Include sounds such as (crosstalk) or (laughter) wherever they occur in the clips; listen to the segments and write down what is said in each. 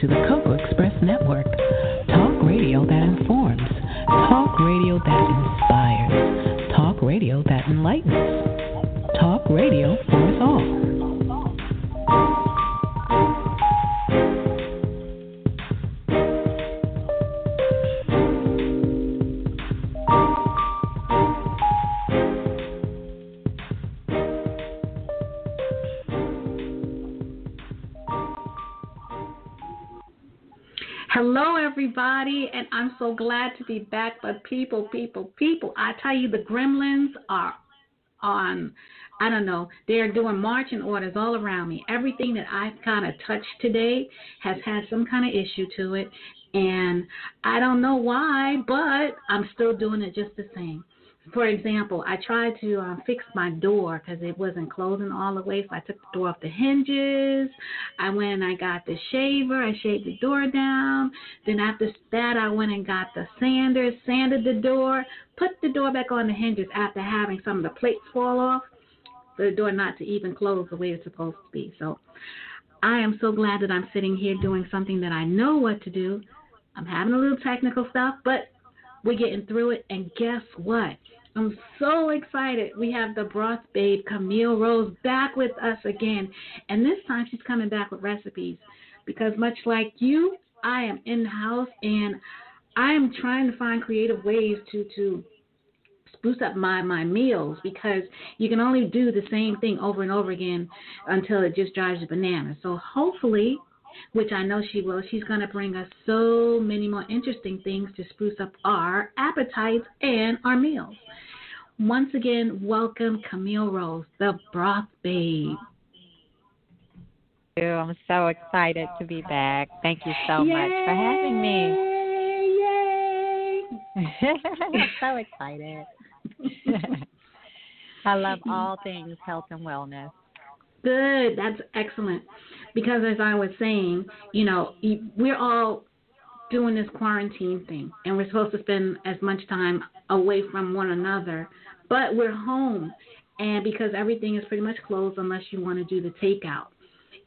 to the Cocoa Express Network. Talk radio that informs, talk radio that inspires, talk radio that enlightens, But people, people, people, I tell you, the gremlins are on. I don't know. They're doing marching orders all around me. Everything that I've kind of touched today has had some kind of issue to it, and I don't know why, but I'm still doing it just the same for example, I tried to uh, fix my door because it wasn't closing all the way. So I took the door off the hinges. I went and I got the shaver. I shaved the door down. Then after that, I went and got the sander, sanded the door, put the door back on the hinges after having some of the plates fall off for the door not to even close the way it's supposed to be. So I am so glad that I'm sitting here doing something that I know what to do. I'm having a little technical stuff, but we're getting through it. And guess what? I'm so excited. We have the broth babe, Camille Rose, back with us again. And this time she's coming back with recipes because, much like you, I am in house and I am trying to find creative ways to, to spruce up my, my meals because you can only do the same thing over and over again until it just drives you bananas. So, hopefully, which I know she will. She's going to bring us so many more interesting things to spruce up our appetites and our meals. Once again, welcome Camille Rose, the broth babe. I'm so excited to be back. Thank you so Yay! much for having me. Yay! (laughs) I'm so excited. (laughs) I love all things health and wellness. Good. That's excellent. Because as I was saying, you know, we're all doing this quarantine thing and we're supposed to spend as much time away from one another, but we're home. And because everything is pretty much closed unless you want to do the takeout.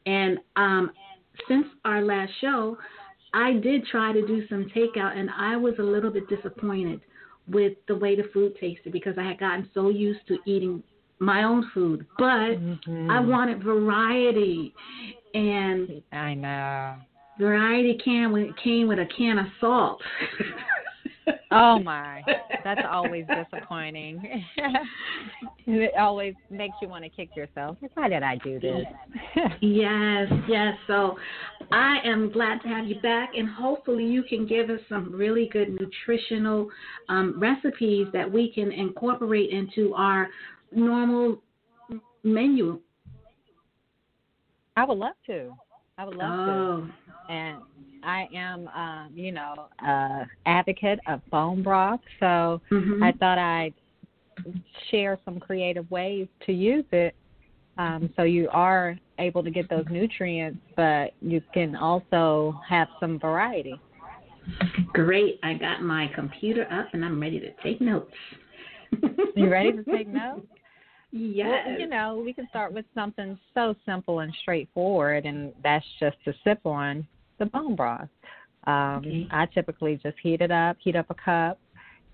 And um, since our last show, I did try to do some takeout and I was a little bit disappointed with the way the food tasted because I had gotten so used to eating my own food, but mm-hmm. I wanted variety, and I know variety can with came with a can of salt. (laughs) oh my, that's always disappointing. (laughs) it always makes you want to kick yourself. Why did I do this? (laughs) yes, yes. So I am glad to have you back, and hopefully you can give us some really good nutritional um, recipes that we can incorporate into our normal menu? I would love to. I would love oh. to. And I am, um, you know, uh, advocate of bone broth, so mm-hmm. I thought I'd share some creative ways to use it. Um, so you are able to get those nutrients, but you can also have some variety. Great. I got my computer up and I'm ready to take notes. you ready to take notes? (laughs) Yes. Well, you know, we can start with something so simple and straightforward, and that's just to sip on the bone broth. Um, okay. I typically just heat it up, heat up a cup,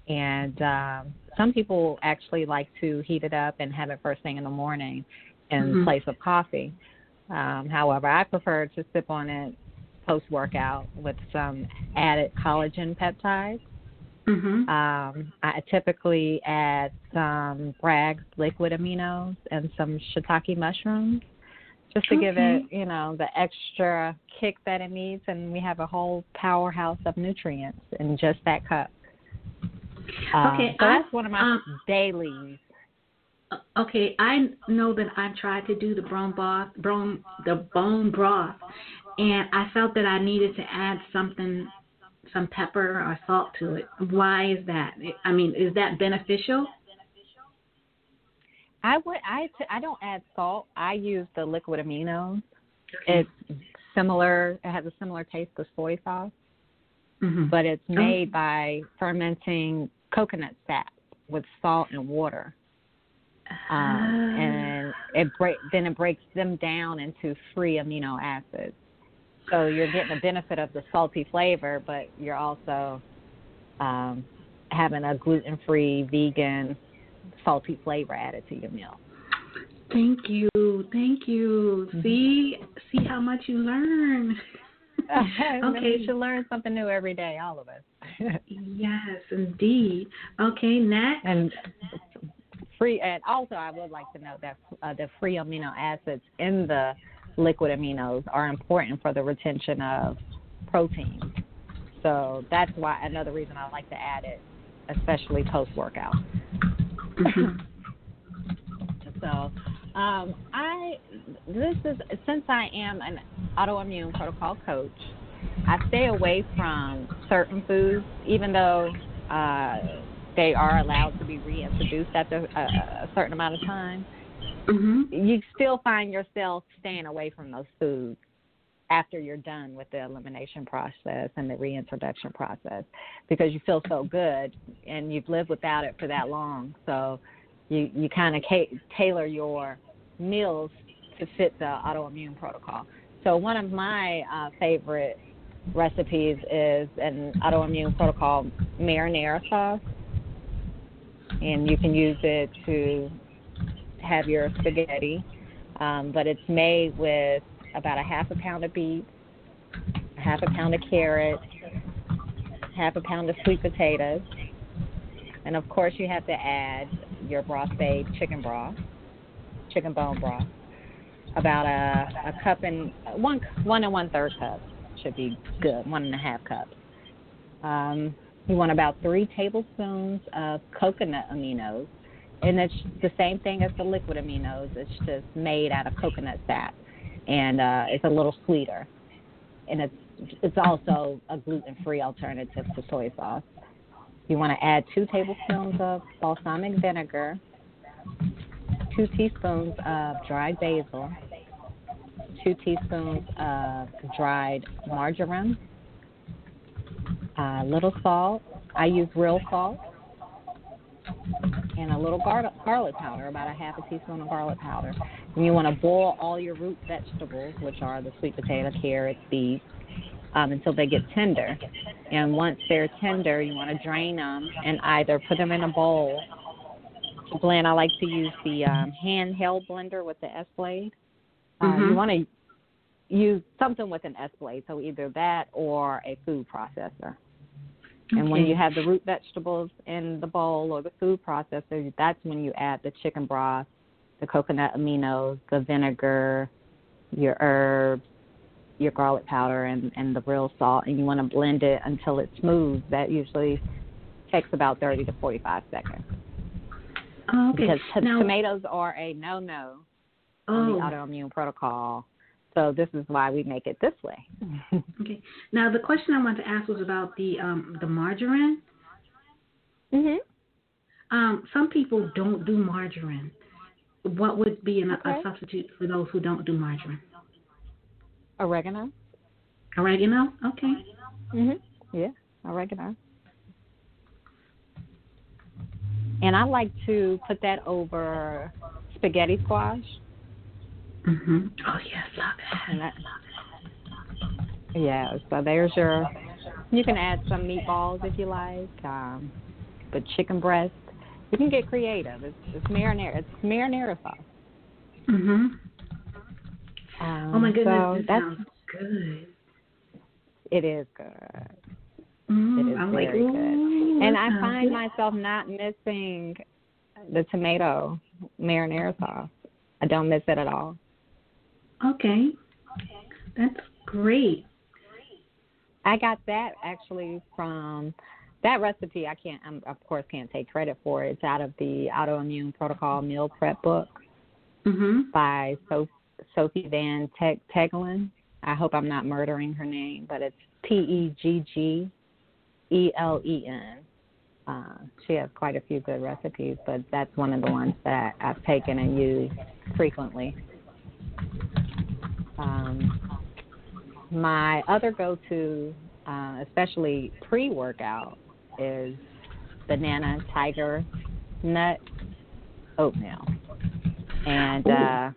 and um, some people actually like to heat it up and have it first thing in the morning in mm-hmm. place of coffee. Um, however, I prefer to sip on it post workout with some added collagen peptides. Mm-hmm. Um, I typically add some Bragg's liquid aminos and some shiitake mushrooms just to okay. give it, you know, the extra kick that it needs. And we have a whole powerhouse of nutrients in just that cup. Um, okay, so that's one of my um, dailies. Okay, I know that I've tried to do the bone broth, bone, the bone broth, and I felt that I needed to add something some pepper or salt to it. Why is that? I mean, is that beneficial? I would I I don't add salt. I use the liquid aminos. Okay. It's similar. It has a similar taste to soy sauce, mm-hmm. but it's oh. made oh. by fermenting coconut sap with salt and water. Um, and it break then it breaks them down into free amino acids. So you're getting the benefit of the salty flavor, but you're also um, having a gluten-free, vegan, salty flavor added to your meal. Thank you, thank you. Mm-hmm. See, see how much you learn. (laughs) okay, you should learn something new every day, all of us. (laughs) yes, indeed. Okay, next. And free, and also I would like to note that uh, the free amino acids in the liquid aminos are important for the retention of protein. So that's why another reason I like to add it, especially post workout. (laughs) so um, I this is since I am an autoimmune protocol coach, I stay away from certain foods, even though uh, they are allowed to be reintroduced after a, a certain amount of time. Mm-hmm. You still find yourself staying away from those foods after you're done with the elimination process and the reintroduction process because you feel so good and you've lived without it for that long. So you you kind of ca- tailor your meals to fit the autoimmune protocol. So one of my uh, favorite recipes is an autoimmune protocol marinara sauce, and you can use it to have your spaghetti. Um, but it's made with about a half a pound of beef, a half a pound of carrots, half a pound of sweet potatoes, and of course you have to add your broth made chicken broth, chicken bone broth, about a, a cup and one one and one third cup should be good, one and a half cups. Um, you want about three tablespoons of coconut aminos, and it's the same thing as the liquid aminos. It's just made out of coconut sap, and uh, it's a little sweeter, and it's it's also a gluten-free alternative to soy sauce. You want to add two tablespoons of balsamic vinegar, two teaspoons of dried basil, two teaspoons of dried marjoram, a little salt. I use real salt, and a little garlic, garlic powder, about a half a teaspoon of garlic powder. And you want to boil all your root vegetables, which are the sweet potato, carrots, beets, um, until they get tender. And once they're tender, you want to drain them and either put them in a bowl. To blend, I like to use the um, handheld blender with the S blade. Uh, mm-hmm. You want to use something with an S blade, so either that or a food processor. And when you have the root vegetables in the bowl or the food processor, that's when you add the chicken broth, the coconut aminos, the vinegar, your herbs, your garlic powder, and, and the real salt. And you want to blend it until it's smooth. That usually takes about 30 to 45 seconds. Oh, okay. Because t- now, tomatoes are a no no oh. on the oh. autoimmune protocol. So this is why we make it this way. (laughs) okay. Now the question I wanted to ask was about the um, the margarine. Mhm. Um, some people don't do margarine. What would be an, okay. a substitute for those who don't do margarine? Oregano. Oregano. Okay. Mhm. Yeah, oregano. And I like to put that over spaghetti squash. Mhm. Oh yes, love it. Yeah. So there's your. You can add some meatballs if you like, um, but chicken breast. You can get creative. It's, it's marinara. It's marinara sauce. Mhm. Um, oh my goodness, so this that's, sounds good. It is good. Mm, it is I'm very like, good. And I find good. myself not missing the tomato marinara sauce. I don't miss it at all. Okay. That's great. I got that actually from that recipe. I can't, I'm, of course, can't take credit for it. It's out of the Autoimmune Protocol Meal Prep book Mhm. by so- Sophie Van Te- Tegelen. I hope I'm not murdering her name, but it's T E G G E L E N. Uh, she has quite a few good recipes, but that's one of the ones that I've taken and used frequently. Um, my other go-to, uh, especially pre-workout, is banana tiger nut oatmeal, and uh,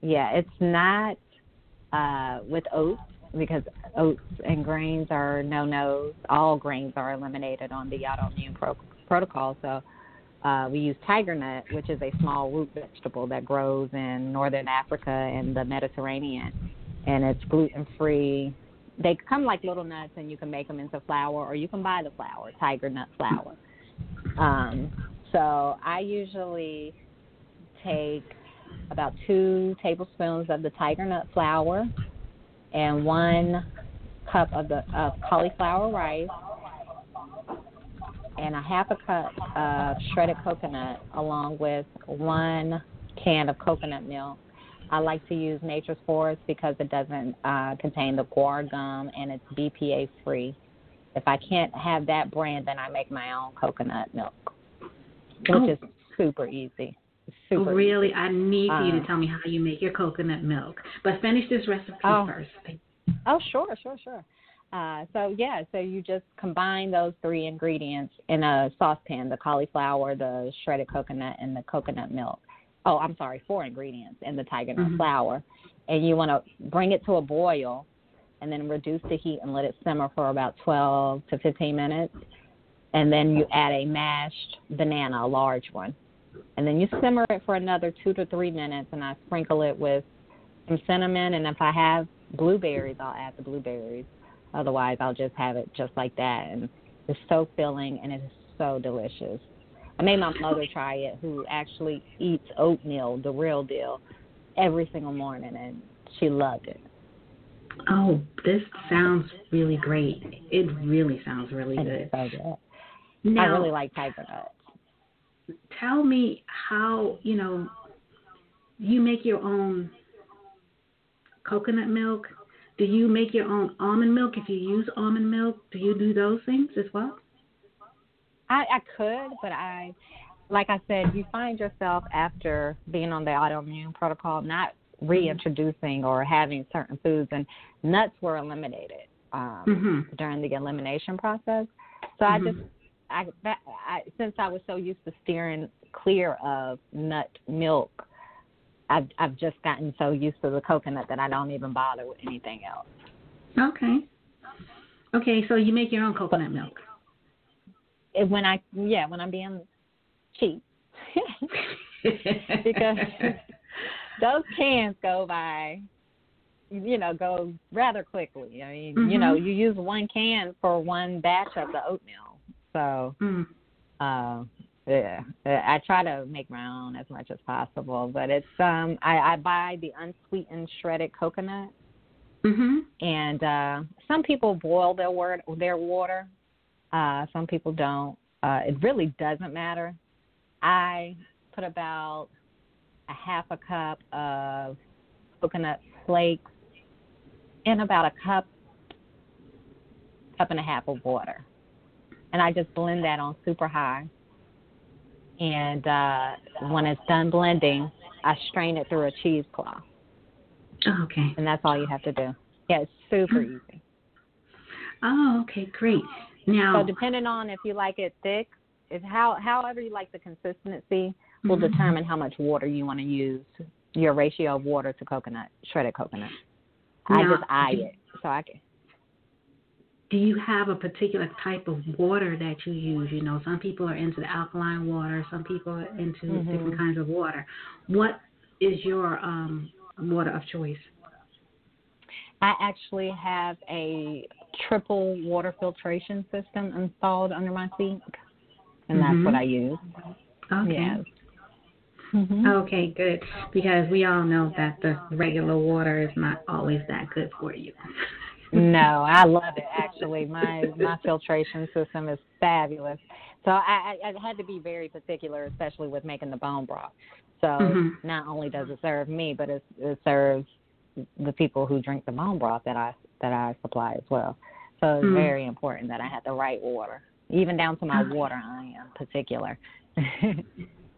yeah, it's not uh, with oats. because oats and grains are no nos. All grains are eliminated on the autoimmune pro- protocol. So uh, we use tiger nut, which is a small root vegetable that grows in northern Africa and the Mediterranean, and it's gluten free. They come like little nuts, and you can make them into flour, or you can buy the flour, tiger nut flour. Um, so I usually take about two tablespoons of the tiger nut flour and one cup of the of cauliflower rice and a half a cup of shredded coconut along with one can of coconut milk. I like to use Native Forest because it doesn't uh, contain the guar gum and it's BPA free. If I can't have that brand, then I make my own coconut milk, which Oh. is super easy. Super really, easy. I need for you to Um, tell me how you make your coconut milk. But finish this recipe Oh. first. Oh, sure, sure, sure. Uh, so yeah, so you just combine those three ingredients in a saucepan: the cauliflower, the shredded coconut, and the coconut milk. Oh, I'm sorry, four ingredients in the tiger nut Mhm. flour, and you want to bring it to a boil, and then reduce the heat and let it simmer for about 12 to 15 minutes, and then you add a mashed banana, a large one, and then you simmer it for another two to three minutes, and I sprinkle it with some cinnamon, and if I have blueberries, I'll add the blueberries. Otherwise, I'll just have it just like that, and it's so filling and it is so delicious. I made my mother (laughs) try it, who actually eats oatmeal, the real deal, every single morning, and she loved it. Oh, this sounds really great. It really sounds really good. so good. Now, I really like tiger nuts. tell me how you know you make your own coconut milk. Do you make your own almond milk? If you use almond milk, do you do those things as well? I, I could, but I, like I said, you find yourself after being on the autoimmune protocol not reintroducing or having certain foods, and nuts were eliminated um, Mhm. during the elimination process. So I Mhm. just, I, I, since I was so used to steering clear of nut milk, I've, I've just gotten so used to the coconut that I don't even bother with anything else. Okay. Okay, so you make your own coconut milk. When I, yeah, when I'm being cheap. (laughs) because (laughs) those cans go by you know go rather quickly i mean you know Mhm. you use one can for one batch of the oatmeal so Mm. uh yeah. I try to make my own as much as possible but it's um i i buy the unsweetened shredded coconut. Mhm. and uh some people boil their word their water uh some people don't. Uh it really doesn't matter. I put about a half a cup of coconut flakes in about a cup cup and a half of water. And i just blend that on super high and uh when it's done blending i strain it through a cheesecloth Oh, okay. and that's all you have to do yeah it's super easy Oh, okay, great. Now, So depending on if you like it thick, if how however you like the consistency will Mhm. determine how much water you want to use. Your ratio of water to coconut, shredded coconut. I just eye it, so I can. Do you have a particular type of water that you use? You know, some people are into the alkaline water, some people are into Mhm. different kinds of water. What is your um, water of choice? I actually have a triple water filtration system installed under my sink, and that's Mhm. what I use. Okay. Yes. Mhm. Okay, good. Because we all know that the regular water is not always that good for you. No, I love it actually. My my filtration system is fabulous. So I, I I had to be very particular, especially with making the bone broth. So Mhm. not only does it serve me, but it, it serves the people who drink the bone broth that I that I supply as well. So it's Mm. very important that I had the right water, even down to my Okay. water. I am particular.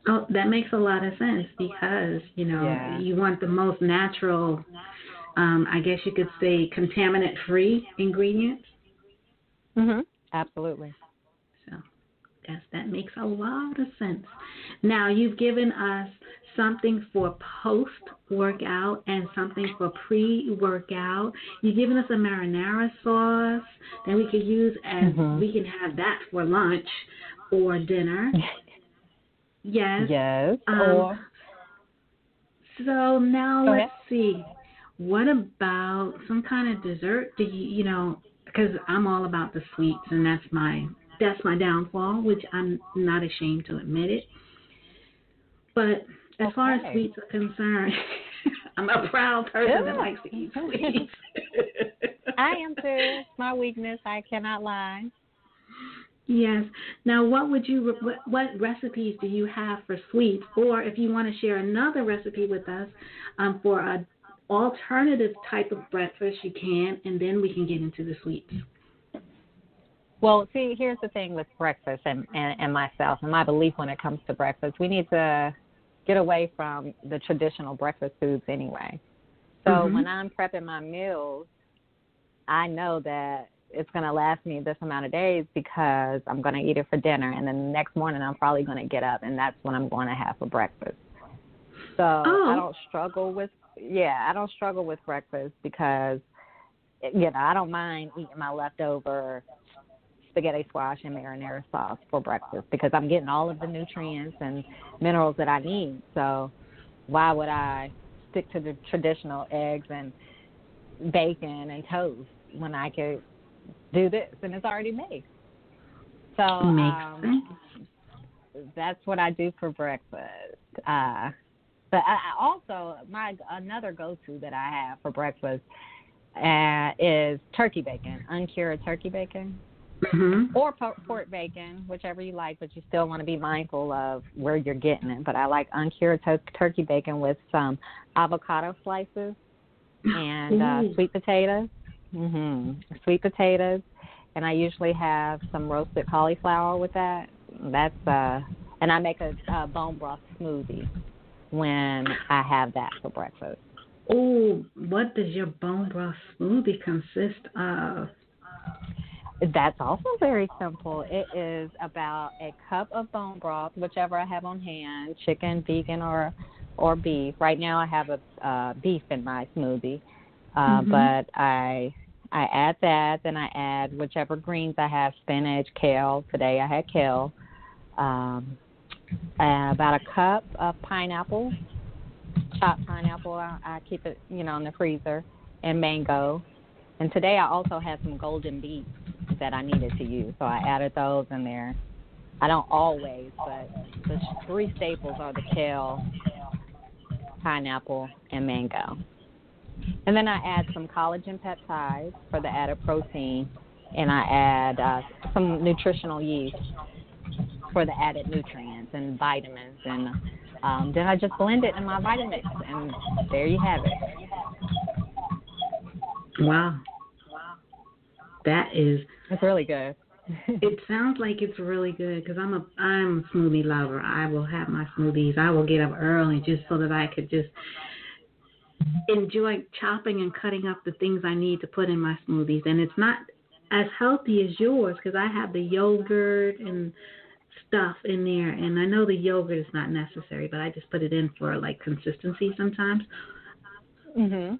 Oh, that makes a lot of sense because you know Yeah. you want the most natural. Um, I guess you could say contaminant-free ingredients. Mhm. Absolutely. So yes, that makes a lot of sense. Now you've given us something for post workout and something for pre workout. You've given us a marinara sauce that we could use as Mhm. we can have that for lunch or dinner. (laughs) Yes. Yes. Um, or So now let's see. What about some kind of dessert? Do you, you know, because I'm all about the sweets, and that's my that's my downfall, which I'm not ashamed to admit it. But as far as sweets are concerned, (laughs) I'm a proud person that likes to eat (laughs) sweets. I am too. It's my weakness. I cannot lie. Yes. Now, what would you what, what recipes do you have for sweets, or if you want to share another recipe with us um, for a alternative type of breakfast, you can, and then we can get into the sweets. Well, see, here's the thing with breakfast and, and, and myself and my belief when it comes to breakfast. We need to get away from the traditional breakfast foods anyway. So Mhm. when I'm prepping my meals, I know that it's going to last me this amount of days because I'm going to eat it for dinner. And then the next morning, I'm probably going to get up and that's what I'm going to have for breakfast. So Oh. I don't struggle with, yeah, I don't struggle with breakfast because, you know, I don't mind eating my leftover spaghetti squash and marinara sauce for breakfast because I'm getting all of the nutrients and minerals that I need. So why would I stick to the traditional eggs and bacon and toast when I could do this and it's already made? So um, that's what I do for breakfast. Uh, but I, I also my another go-to that I have for breakfast uh, is turkey bacon, uncured turkey bacon Mhm. or po- pork bacon, whichever you like, but you still want to be mindful of where you're getting it. But I like uncured tur- turkey bacon with some avocado slices and uh, sweet potatoes. Mhm. Sweet potatoes, and I usually have some roasted cauliflower with that. That's uh, and I make a, a bone broth smoothie when I have that for breakfast. Oh, what does your bone broth smoothie consist of? That's also very simple. It is about a cup of bone broth, whichever I have on hand, chicken, vegan, or or beef. Right now, I have a uh, beef in my smoothie, uh, Mhm. but I I add that. Then I add whichever greens I have: spinach, kale. Today I had kale. Um, uh, about a cup of pineapple, chopped pineapple. I, I keep it, you know, in the freezer, and mango. And today I also had some golden beets that I needed to use, so I added those in there. I don't always, but the three staples are the kale, pineapple, and mango. And then I add some collagen peptides for the added protein, and I add uh, some nutritional yeast for the added nutrients and vitamins. And um, then I just blend it in my Vitamix, and there you have it. Wow. That is. That's really good. (laughs) It sounds like it's really good because I'm a I'm a smoothie lover. I will have my smoothies. I will get up early just so that I could just enjoy chopping and cutting up the things I need to put in my smoothies. And it's not as healthy as yours because I have the yogurt and stuff in there. And I know the yogurt is not necessary, but I just put it in for like consistency sometimes. mhm.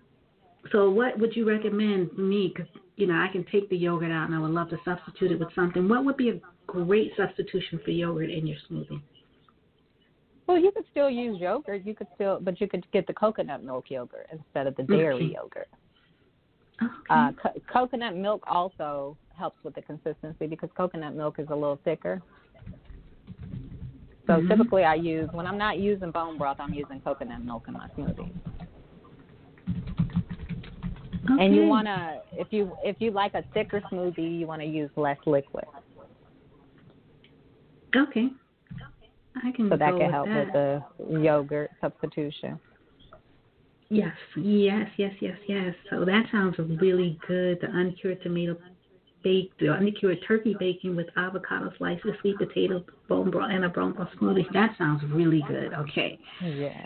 So what would you recommend me? Because you know I can take the yogurt out, and I would love to substitute it with something. What would be a great substitution for yogurt in your smoothie? Well, you could still use yogurt. You could still, but you could get the coconut milk yogurt instead of the dairy Okay. yogurt. Okay. Uh, co- coconut milk also helps with the consistency because coconut milk is a little thicker. So Mhm. typically, I use when I'm not using bone broth, I'm using coconut milk in my smoothie. And you want to, if you if you like a thicker smoothie, you want to use less liquid. Okay. I can So that can with help that. with the yogurt substitution. Yes, yes, yes, yes, yes. So that sounds really good. The uncured tomato bake, the uncured turkey bacon with avocado slices, sweet potato, bone broth, and a bone broth smoothie. That sounds really good. Okay. Yeah.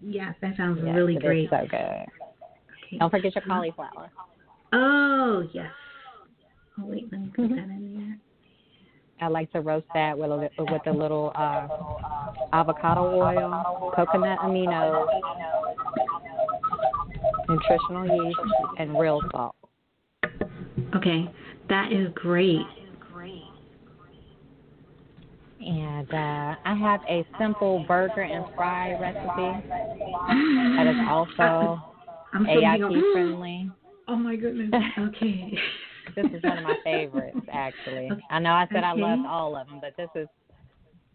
Yes, that sounds Yes, really great. so good. Okay. Don't forget your cauliflower. Oh yes. Oh wait, let me put Mhm. that in there. I like to roast that with a with a little uh avocado oil, coconut aminos, nutritional yeast, and real salt. Okay, that is great. And uh, I have a simple burger and fry recipe that is (gasps) also I'm so AIP friendly. (gasps) Oh my goodness. Okay. (laughs) this is one of my favorites, actually. Okay. I know I said okay. I loved all of them, but this is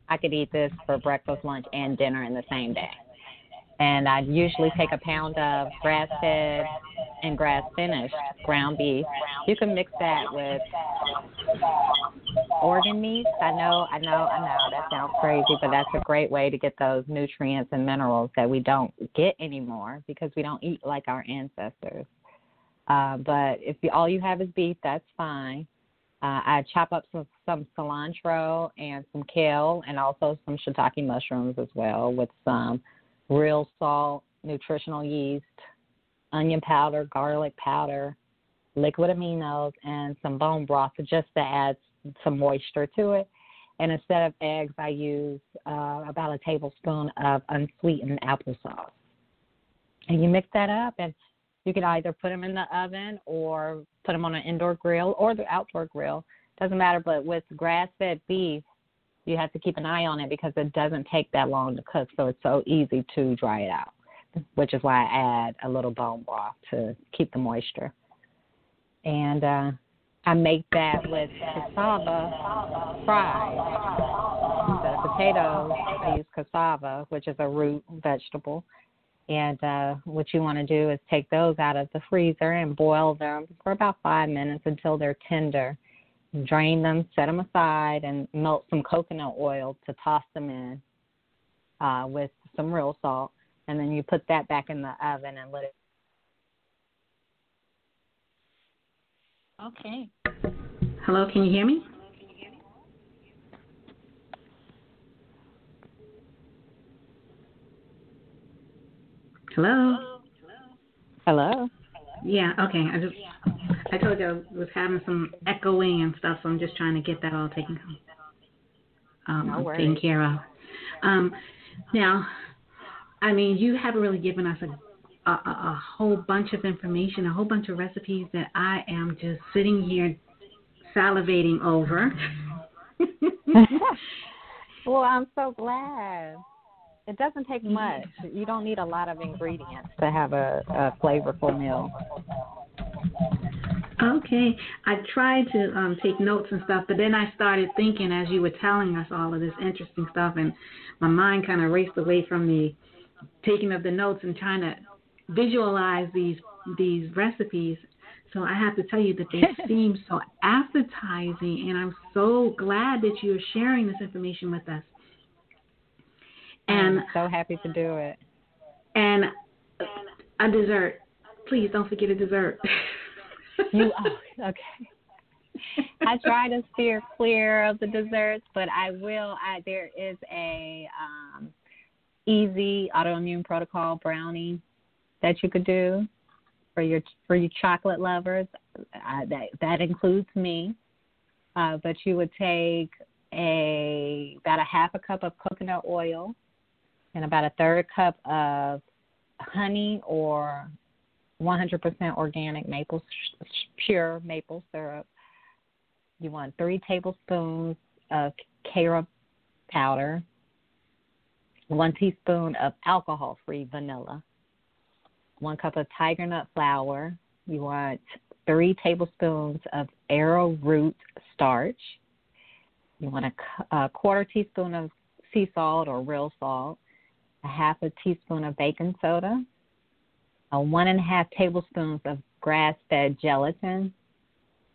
I could eat this for breakfast, lunch, and dinner in the same day. And I usually take a pound of grass fed and grass finished ground beef. You can mix that with organ meats. I know, I know, I know that sounds crazy, but that's a great way to get those nutrients and minerals that we don't get anymore because we don't eat like our ancestors. Uh, but if you, all you have is beef, that's fine. Uh, I chop up some, some cilantro and some kale and also some shiitake mushrooms as well with some real salt, nutritional yeast, onion powder, garlic powder, liquid aminos, and some bone broth just to add some moisture to it. And instead of eggs, I use uh, about a tablespoon of unsweetened applesauce. And you mix that up, and you can either put them in the oven or put them on an indoor grill or the outdoor grill. Doesn't matter. But with grass-fed beef, you have to keep an eye on it because it doesn't take that long to cook, so it's so easy to dry it out. Which is why I add a little bone broth to keep the moisture. And uh, I make that with cassava fries. Instead of potatoes, I use cassava, which is a root vegetable. And uh, what you want to do is take those out of the freezer and boil them for about five minutes until they're tender. Drain them, set them aside, and melt some coconut oil to toss them in uh, with some real salt. And then you put that back in the oven and let it Okay. Hello, can you hear me? Hello. Hello. Hello. Yeah. Okay. I just I told you I was having some echoing and stuff, so I'm just trying to get that all taken um, no taken care of. Um, now, I mean, you haven't really given us a a, a, whole bunch of information, a whole bunch of recipes that I am just sitting here salivating over. (laughs) well, I'm so glad. It doesn't take much. You don't need a lot of ingredients to have a, a flavorful meal. Okay, I tried to um, take notes and stuff, but then I started thinking as you were telling us all of this interesting stuff, and my mind kind of raced away from the taking of the notes and trying to visualize these these recipes. So I have to tell you that they (laughs) seem so appetizing, and I'm so glad that you're sharing this information with us. And I'm so happy to do it. And a dessert. Please don't forget a dessert. (laughs) you oh, okay. I try to steer clear of the desserts, but I will. I, there is a um, easy autoimmune protocol brownie that you could do for your for your chocolate lovers. Uh, that that includes me. Uh, but you would take a about a half a cup of coconut oil and about a third cup of honey or 100% organic maple pure maple syrup. You want three tablespoons of carob powder, one teaspoon of alcohol-free vanilla, one cup of tiger nut flour. You want three tablespoons of arrowroot starch. You want a, a quarter teaspoon of sea salt or real salt, a half a teaspoon of baking soda, a one and a half tablespoons of grass-fed gelatin.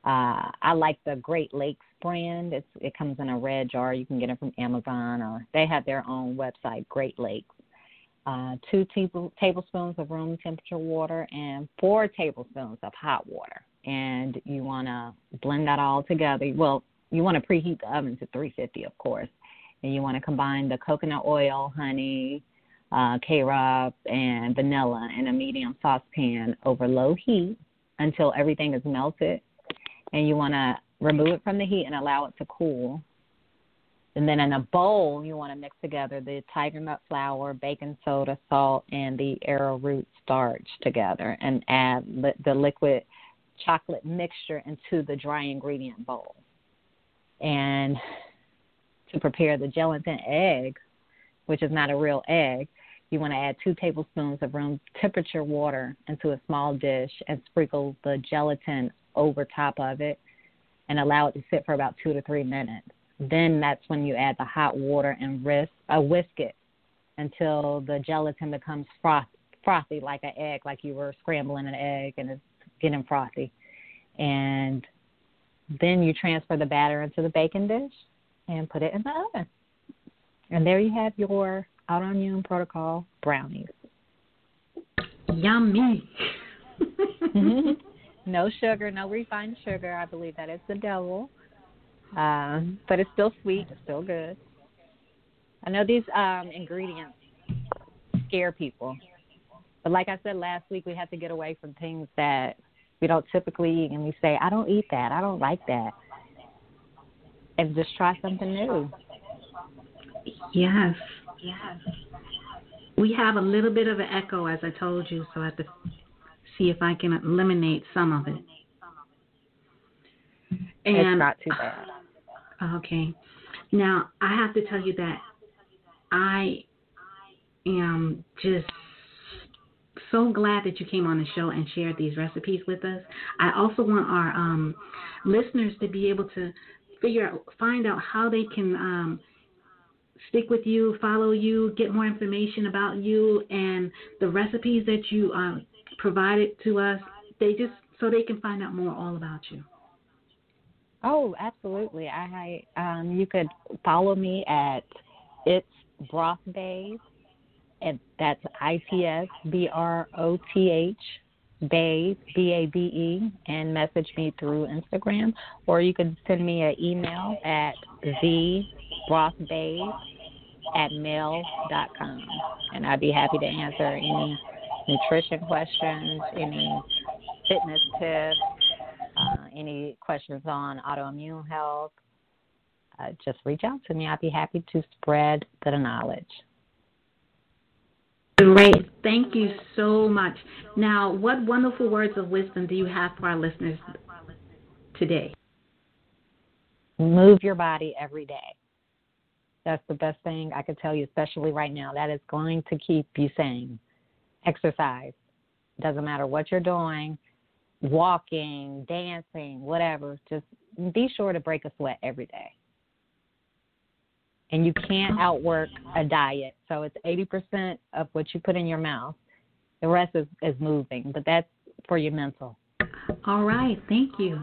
Uh, I like the Great Lakes brand. It's, it comes in a red jar. You can get it from Amazon, or they have their own website, Great Lakes uh, two table, tablespoons of room temperature water, and four tablespoons of hot water. And you want to blend that all together. Well, you want to preheat the oven to 350, of course. And you want to combine the coconut oil, honey, uh, carob, and vanilla in a medium saucepan over low heat until everything is melted. And you want to remove it from the heat and allow it to cool. And then in a bowl, you want to mix together the tiger nut flour, baking soda, salt, and the arrowroot starch together and add li- the liquid chocolate mixture into the dry ingredient bowl. And to prepare the gelatin egg, which is not a real egg, you want to add two tablespoons of room temperature water into a small dish and sprinkle the gelatin over top of it and allow it to sit for about two to three minutes. Then that's when you add the hot water and whisk, uh, whisk it until the gelatin becomes froth, frothy like an egg, like you were scrambling an egg and it's getting frothy. And then you transfer the batter into the baking dish and put it in the oven. And there you have your autoimmune protocol brownies. Yummy. (laughs) (laughs) no sugar, no refined sugar. I believe that is the devil. Um, but it's still sweet, it's still good. I know these um, ingredients scare people. But like I said last week, we have to get away from things that we don't typically eat and we say, I don't eat that, I don't like that. And just try something new. Yes. Yes. We have a little bit of an echo, as I told you, so I have to see if I can eliminate some of it. And it's not too bad. (sighs) Okay. Now, I have to tell you that I am just so glad that you came on the show and shared these recipes with us. I also want our um, listeners to be able to figure out, find out how they can um, stick with you, follow you, get more information about you and the recipes that you um, provided to us. They just so they can find out more all about you. Oh, absolutely. I um, you could follow me at it's broth babe, and that's I T S B R O T H babe B A B E, and message me through Instagram, or you can send me an email at the broth babe at mail.com. And I'd be happy to answer any nutrition questions, any fitness tips, uh, any questions on autoimmune health. Uh, just reach out to me. I'd be happy to spread the knowledge. Great. Thank you so much. Now, what wonderful words of wisdom do you have for our listeners today? Move your body every day. That's the best thing I could tell you, especially right now. That is going to keep you sane. Exercise. Doesn't matter what you're doing, walking, dancing, whatever. Just be sure to break a sweat every day. And you can't outwork a diet. So it's 80% of what you put in your mouth. The rest is, is moving, but that's for your mental. All right. Thank you.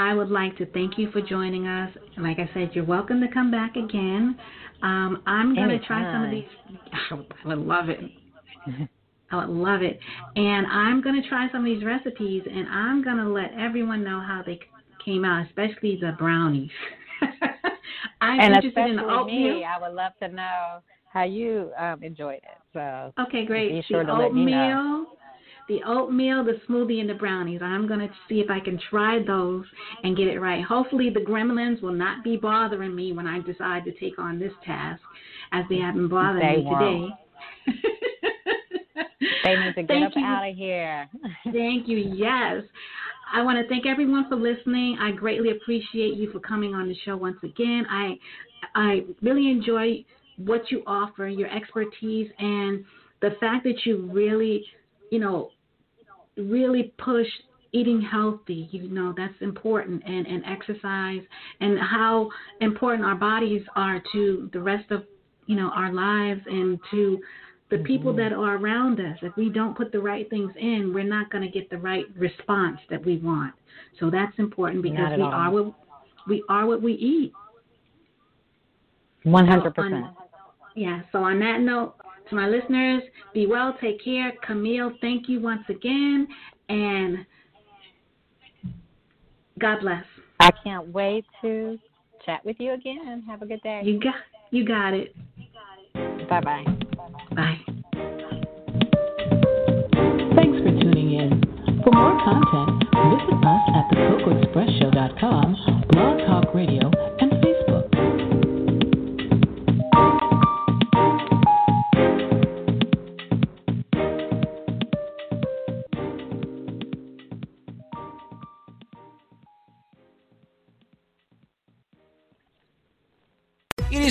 I would like to thank you for joining us. Like I said, you're welcome to come back again. Um, I'm going to try some of these. (laughs) I would love it. (laughs) I would love it. And I'm going to try some of these recipes, and I'm going to let everyone know how they came out, especially the brownies. (laughs) I'm and interested in the oatmeal. Me, I would love to know how you um, enjoyed it. So okay, great. Be sure the to oatmeal, let me know the oatmeal, the smoothie, and the brownies. I'm going to see if I can try those and get it right. Hopefully, the gremlins will not be bothering me when I decide to take on this task, as they have been bothering they me won't. today. (laughs) they need to get Thank up you. out of here. (laughs) Thank you. Yes. I want to thank everyone for listening. I greatly appreciate you for coming on the show once again. I I really enjoy what you offer, your expertise, and the fact that you really, you know, really push eating healthy. You know, that's important, and, and exercise, and how important our bodies are to the rest of, you know, our lives and to the people mm-hmm. that are around us. If we don't put the right things in, we're not going to get the right response that we want. So that's important because we all. are what we are what we eat. One hundred So percent. on- Yeah. So on that note, to my listeners, be well, take care. Camille, thank you once again, and God bless. I can't wait to chat with you again. Have a good day. You got you got it. Bye bye. Bye. Thanks for tuning in. For more content, visit us at thecocoexpressshow.com,